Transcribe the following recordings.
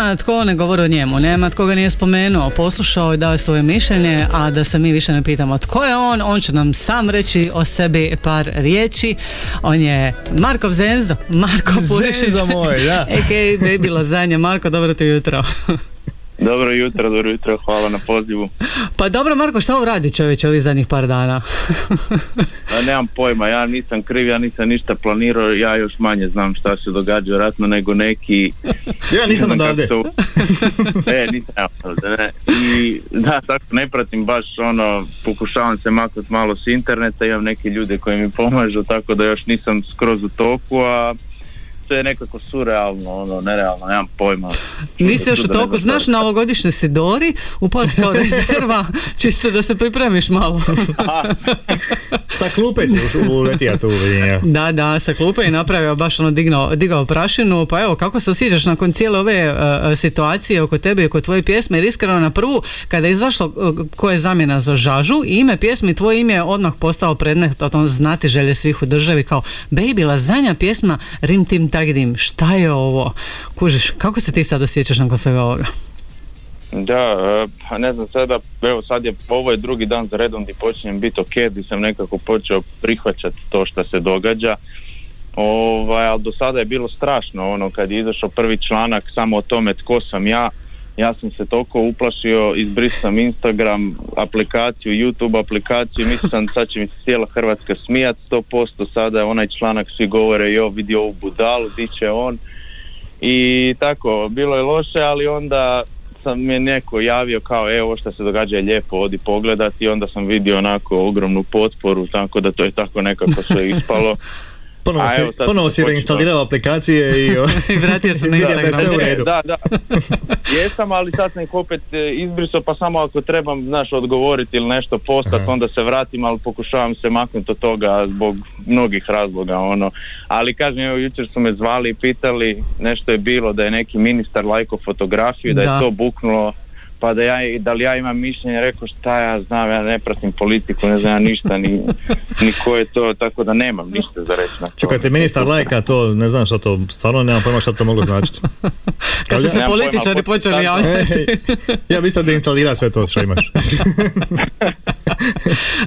nema tko ne govori o njemu, nema tko ga nije spomenuo, poslušao i dao svoje mišljenje, a da se mi više ne pitamo tko je on, on će nam sam reći o sebi par riječi. On je Marko Zenzdo, Marko Purišić. Zenzo moj, da. A.k.a. Baby Lazanja. Marko, dobro ti jutro. Dobro jutro, dobro jutro, hvala na pozivu. Pa dobro Marko, šta ovo radi čovječe ovih zadnjih par dana? Ja nemam pojma, ja nisam kriv, ja nisam ništa planirao, ja još manje znam šta se događa vjerojatno nego neki... Ja nisam odavde. to- E, nisam odavde, ne. I da, tako ne pratim baš ono, pokušavam se maknuti malo s interneta, imam neke ljude koji mi pomažu, tako da još nisam skroz u toku, a sve je nekako surrealno, ono, nerealno, nemam pojma. Nisi još u nego znaš na ovogodišnjoj si Dori, si kao rezerva, čisto da se pripremiš malo. Sa klupe si uš- uletija tu. ja. Da, da, sa klupe i napravio baš ono dignuo, digao prašinu, pa evo kako se osjećaš nakon cijele ove e, situacije oko tebe i oko tvoje pjesme, jer iskreno na prvu kada je izašlo e, ko je zamjena za žažu i ime pjesme i tvoje ime je odmah postao predmet od on znati želje svih u državi kao Baby Lazanja pjesma Rim Tim Tagdim, šta je ovo? Kužiš, kako se ti sad osjećaš nakon svega ovoga? Da, e, pa ne znam sada, evo sad je, ovo je drugi dan za redom gdje počinjem biti ok, gdje sam nekako počeo prihvaćati to što se događa. Ovaj, ali do sada je bilo strašno, ono, kad je izašao prvi članak samo o tome tko sam ja, ja sam se toliko uplašio, izbrisao sam Instagram, aplikaciju, YouTube aplikaciju, mislio sam sad će mi se cijela Hrvatska smijat 100%, sada je onaj članak svi govore jo vidi ovu budalu, di će on i tako, bilo je loše, ali onda sam mi je neko javio kao evo što se događa je lijepo, odi pogledati i onda sam vidio onako ogromnu potporu, tako da to je tako nekako sve ispalo. Ponovo A evo ponovo si reinstalirao aplikacije i... I vratio se na da Instagram. sve u Ne, redu. Da, da. Jesam, ali sad sam ih opet e, izbrisao, pa samo ako trebam, znaš, odgovoriti ili nešto postat, Aha. onda se vratim, ali pokušavam se maknuti od toga zbog mnogih razloga, ono. Ali kažem, evo, jučer su me zvali i pitali, nešto je bilo da je neki ministar lajko fotografiju, da, Da. je to buknulo, pa da ja, da li ja imam mišljenje, rekao šta ja znam, ja ne pratim politiku, ne znam ja ništa, ni, ni ko je to, tako da nemam ništa za reći na to. Čekajte, ministar lajka, to ne znam šta to, stvarno nemam pojma šta to moglo značiti. Kad su se političari počeli javljati. Ja bi isto deinstalirao sve to što imaš.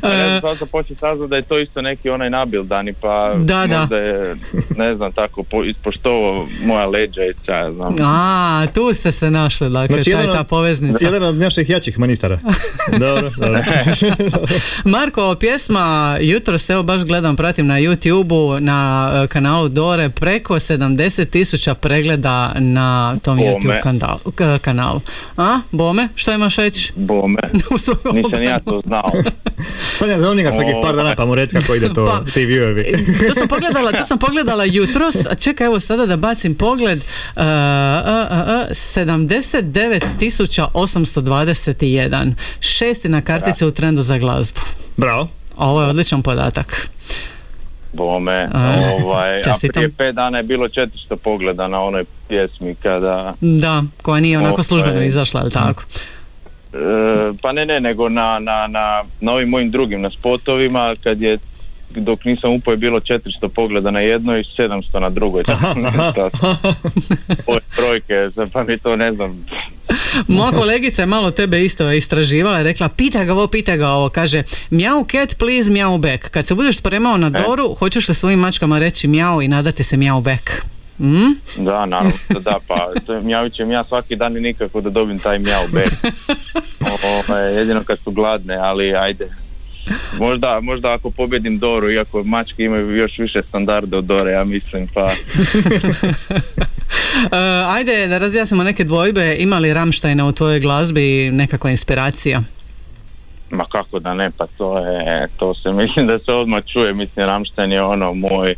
Pa sad sam počeo saznat da je to isto neki onaj nabildani, pa Da, da. možda je, ne znam, tako po, ispoštovao moja leđa i ja znam. A, tu ste se našli, dakle, Znači, ta je jedan ta poveznica. Jedan od naših jačih ministara. Dobro, dobro. Marko, pjesma jutros evo baš gledam, pratim na YouTube-u, na e, kanalu Dore, preko 70 tisuća pregleda na tom Bome. YouTube kanalu. k- kanalu. A, Bome, što imaš reći? Bome, nisam ja to znao. Sanja zove njega svakih par dana pa mu reci kako ide to, Pa- ti viewevi. to sam pogledala, to sam pogledala jutros, a čekaj evo sada da bacim pogled, uh, uh, uh, uh, 79.821, šesti na kartici u trendu za glazbu. Bravo. Ovo je odličan podatak. Bome, A, ovaj, a prije pet dana je bilo 400 pogleda na onoj pjesmi kada, Da, koja nije onako službeno izašla, ali tako? Pa ne, ne, nego na, na, na, na ovim mojim drugim, na spotovima, kad je dok nisam upao je bilo 400 pogleda na jednoj i 700 na drugoj. Aha, aha. Ove brojke, pa mi to ne znam, Moja kolegica je malo tebe isto istraživala i rekla pita ga ovo, pita ga ovo, kaže mjau cat please mjau back. Kad se budeš spremao na E. Doru, hoćeš li svojim mačkama reći mjau i nadati se mjau back? Mm? Da, naravno, da, pa to je mjavićem ja svaki dan i nikako da dobim taj back. Ovaj, jedino kad su gladne, ali ajde. Možda, možda ako pobjedim Doru, iako mačke imaju još više standarde od Dore, ja mislim, pa E, ajde da razjasnimo neke dvojbe, ima li Ramštajna u tvojoj glazbi nekakva inspiracija? ma kako da ne, pa to je, to se mislim da se odmah čuje, mislim Rammstein je ono moj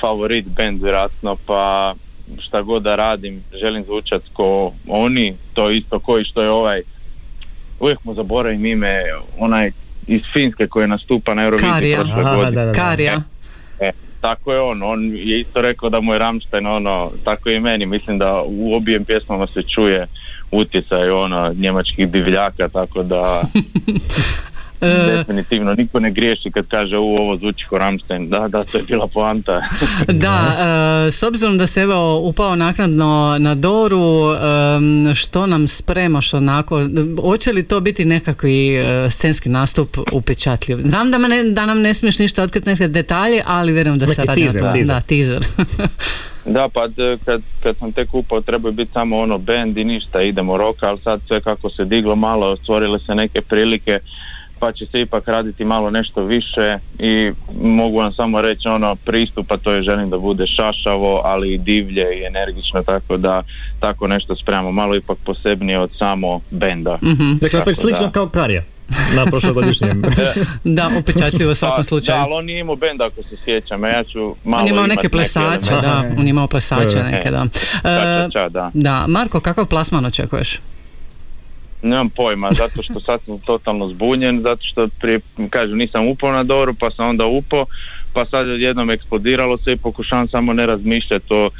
favorit band vjerojatno, pa šta god da radim, želim zvučat ko oni, to isto koji što je ovaj, uvijek mu zaboravim ime, onaj iz Finske koji nastupa na Euroviziji Karija. prošle Aha, godine. da, da, da. Karija. E, tako je on, on je isto rekao da mu je Rammstein ono, tako i meni, mislim da u obijem pjesmama se čuje utjecaj ono njemačkih divljaka, tako da Definitivno, niko ne griješi kad kaže u ovo zvuči ko Rammstein. Da, da, to je bila poanta. Da, e, s obzirom da se evo upao naknadno na Doru, e, što nam spremaš onako, hoće li to biti nekakvi e, scenski nastup upečatljiv? Znam da, ne- da nam ne smiješ ništa otkriti neke detalje, ali vjerujem da se radi teaser, o teaser. Da, teaser. Da, pa kad, kad sam tek upao trebao je biti samo ono band i ništa, idemo roka, ali sad sve kako se diglo malo, stvorile se neke prilike, pa će se ipak raditi malo nešto više i mogu vam samo reći ono pristupa, to je želim da bude šašavo, ali i divlje i energično, tako da tako nešto spremamo, malo ipak posebnije od samo benda. Mhm. Dakle, opet slično da. kao Karija na prošlogodišnjem. Da, upečatljivo u svakom Pa, slučaju. Da, ali on nije imao benda ako se sjećam, a ja ću malo On je imao neke plesače, da, on je imao plesače E, neke, da. Ča, E, ča, ča, da. da, Marko, kakav plasman očekuješ? Nemam pojma, zato što sad sam totalno zbunjen, zato što prije, kažem, nisam upao na Doru, pa sam onda upao, pa sad jednom eksplodiralo se i pokušavam samo ne razmišljati o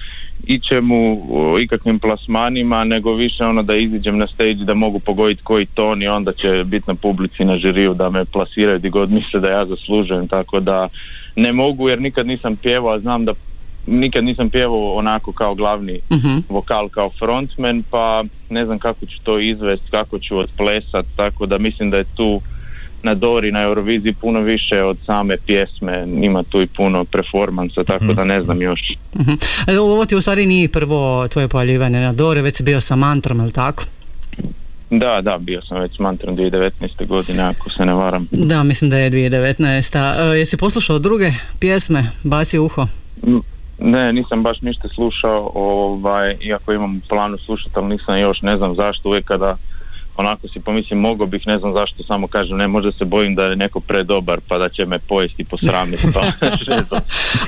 ičemu, o ikakvim plasmanima, nego više ono da iziđem na stage, da mogu pogoditi koji ton i onda će biti na publici, na žiriju, da me plasiraju di god misle da ja zaslužujem, tako da ne mogu jer nikad nisam pjevao, a znam da nikad nisam pjevao onako kao glavni Mhm. vokal kao frontman, pa ne znam kako ću to izvesti, kako ću odplesat, tako da mislim da je tu na Dori, na Euroviziji puno više od same pjesme, ima tu i puno performansa, tako da ne znam još. E, Ovo ti u stvari nije prvo tvoje pojavljivanje na Dore, već si bio sa mantrom, je li tako? Da, da, bio sam već s Mantrom 2019. godine, ako se ne varam. Da, mislim da je 2019. E, jesi poslušao druge pjesme? Baci uho. M, Ne, nisam baš ništa slušao, ovaj, iako imam planu slušati, ali nisam još, ne znam zašto, uvijek kada onako si pomislim, mogao bih, ne znam zašto, samo kažem, ne, možda se bojim da je neko predobar, pa da će me pojesti i posramiti, pa ne znam,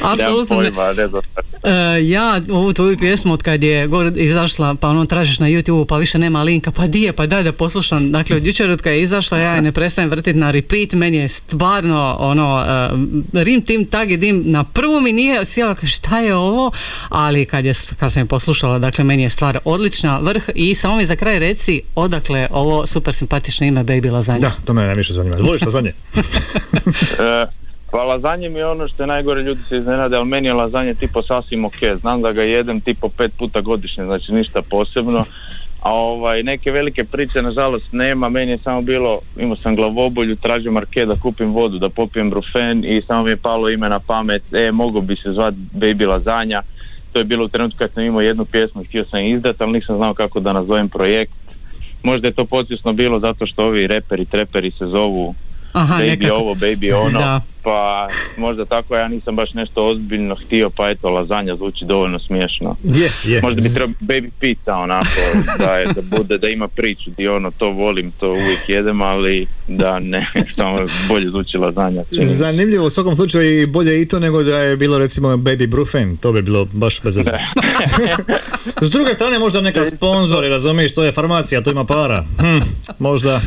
Apsolutno ne. pojma, ne znam. E, ja ovu tvoju pjesmu od kad je gore izašla pa ono tražiš na YouTube pa više nema linka pa di je pa daj da poslušam dakle od jučer od kad je izašla ja je ne prestajem vrtiti na repeat meni je stvarno ono e, rim tim tag i dim na prvu mi nije sjela šta je ovo ali kad, je, kad sam je poslušala dakle meni je stvar odlična vrh i samo mi za kraj reci odakle ovo super simpatično ime Baby Lasagna. Da, to me najviše zanima. Voliš lazanje? E, pa lazanje mi je ono što je najgore, ljudi se iznenade, ali meni je lazanje tipo sasvim ok, znam da ga jedem tipo pet puta godišnje, znači ništa posebno, a ovaj, neke velike priče nažalost nema, meni je samo bilo, imao sam glavobolju, tražio marke da kupim vodu, da popijem brufen i samo mi je palo ime na pamet, e, mogo bi se zvat Baby Lazanja, to je bilo u trenutku kad sam imao jednu pjesmu, htio sam izdat, ali nisam znao kako da nazovem projekt, možda je to podsvjesno bilo zato što ovi reperi, treperi se zovu Aha, baby nekako. ovo, baby ono, Da. pa možda tako ja nisam baš nešto ozbiljno htio, pa eto, lazanja zvuči dovoljno smiješno. Je, je. Možda bi trebao baby pizza onako, da, je, da bude, da ima priču, di ono, to volim, to uvijek jedem, ali da ne, samo bolje zvuči lazanja. Zanimljivo u svakom slučaju i bolje i to nego da je bilo recimo Baby Brufen, to bi bilo baš bez. S druge strane možda neka sponzori, razumiješ, to je farmacija, to ima para. Hm, možda.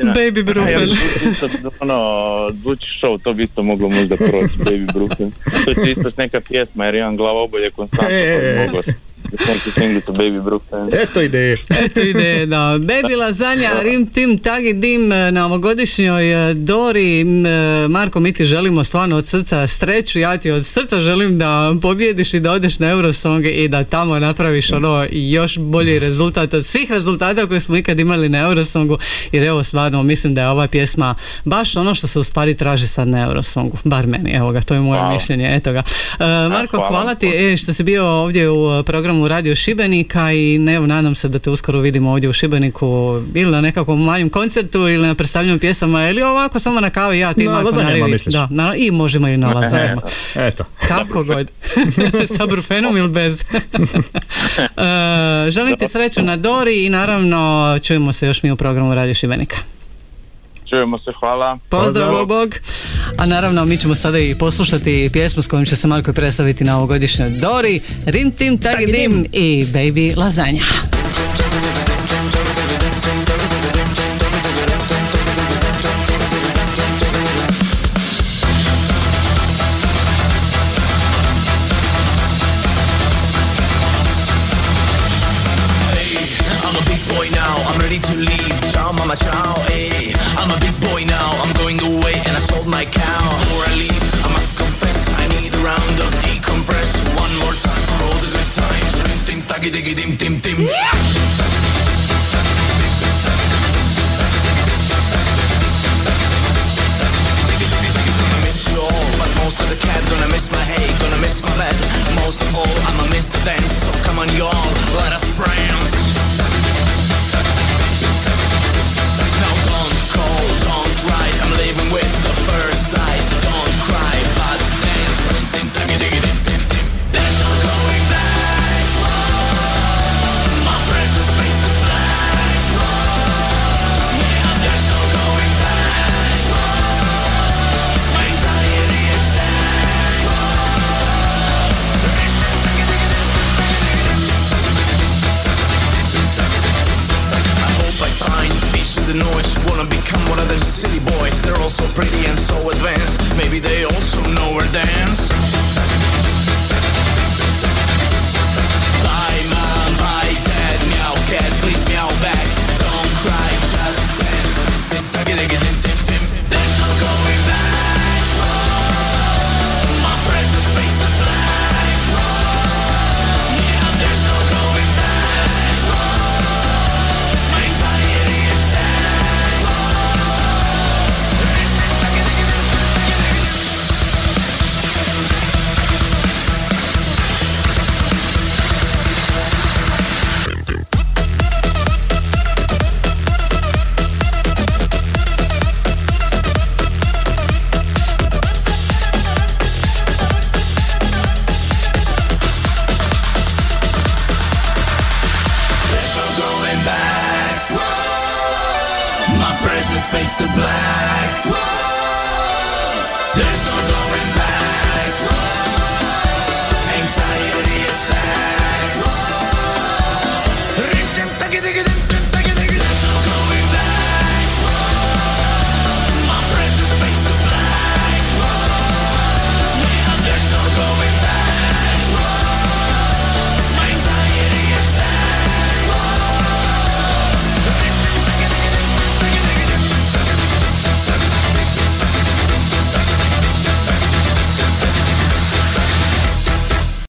Baby ja isto, ono, zvuči show, to bi isto moglo možda proći, baby Brooklyn. To će isto neka pjesma, jer imam glavobolje konstantno, E, neki singli to baby Brooklyn. Eto ideje. Eto ide, da. Baby Lazanja, Rim Tim Tagi Dim e, na ovogodišnjoj e, Dori. Marko, mi ti želimo stvarno od srca sreću. Ja ti od srca želim da pobjediš i da odeš na Eurosong i da tamo napraviš ono još bolji rezultat od svih rezultata koje smo ikad imali na Eurosongu. Jer evo stvarno mislim da je ova pjesma baš ono što se u stvari traži sad na Eurosongu. Bar meni, evo ga, to je moje Hvala. mišljenje. Eto ga. Marko, hvala. hvala ti e, što si bio ovdje u programu Radio Šibenika i ne, nadam se da te uskoro vidimo ovdje u Šibeniku ili na nekakvom manjem koncertu ili na predstavljanju pjesama ili ovako samo na kavi ja ti Na Marko? Da, na, i možemo i na lazanjama. Eto. Kako god. Sa brufenom ili bez. E, želim ti sreću na Dori i naravno čujemo se još mi u programu Radio Šibenika. Čujemo se, hvala. Pozdrav, Pozdrav. Bog. A naravno mi ćemo sada i poslušati pjesmu s kojom će se Marko predstaviti na ovogodišnjoj Dori. Rim Tim Tagi Dim i Baby Lazanja. I'm a big boy now, I'm ready to leave. Ciao, mama, ciao, my cow. Before I leave, I must confess, I need a round of decompress. One more time for all the good times. Rim tim taggy diggy dim tim tim. Yeah! most of the cat Gonna miss my hay, gonna miss my bed Most of all, I'ma miss the dance So come on y'all, let us prance dance.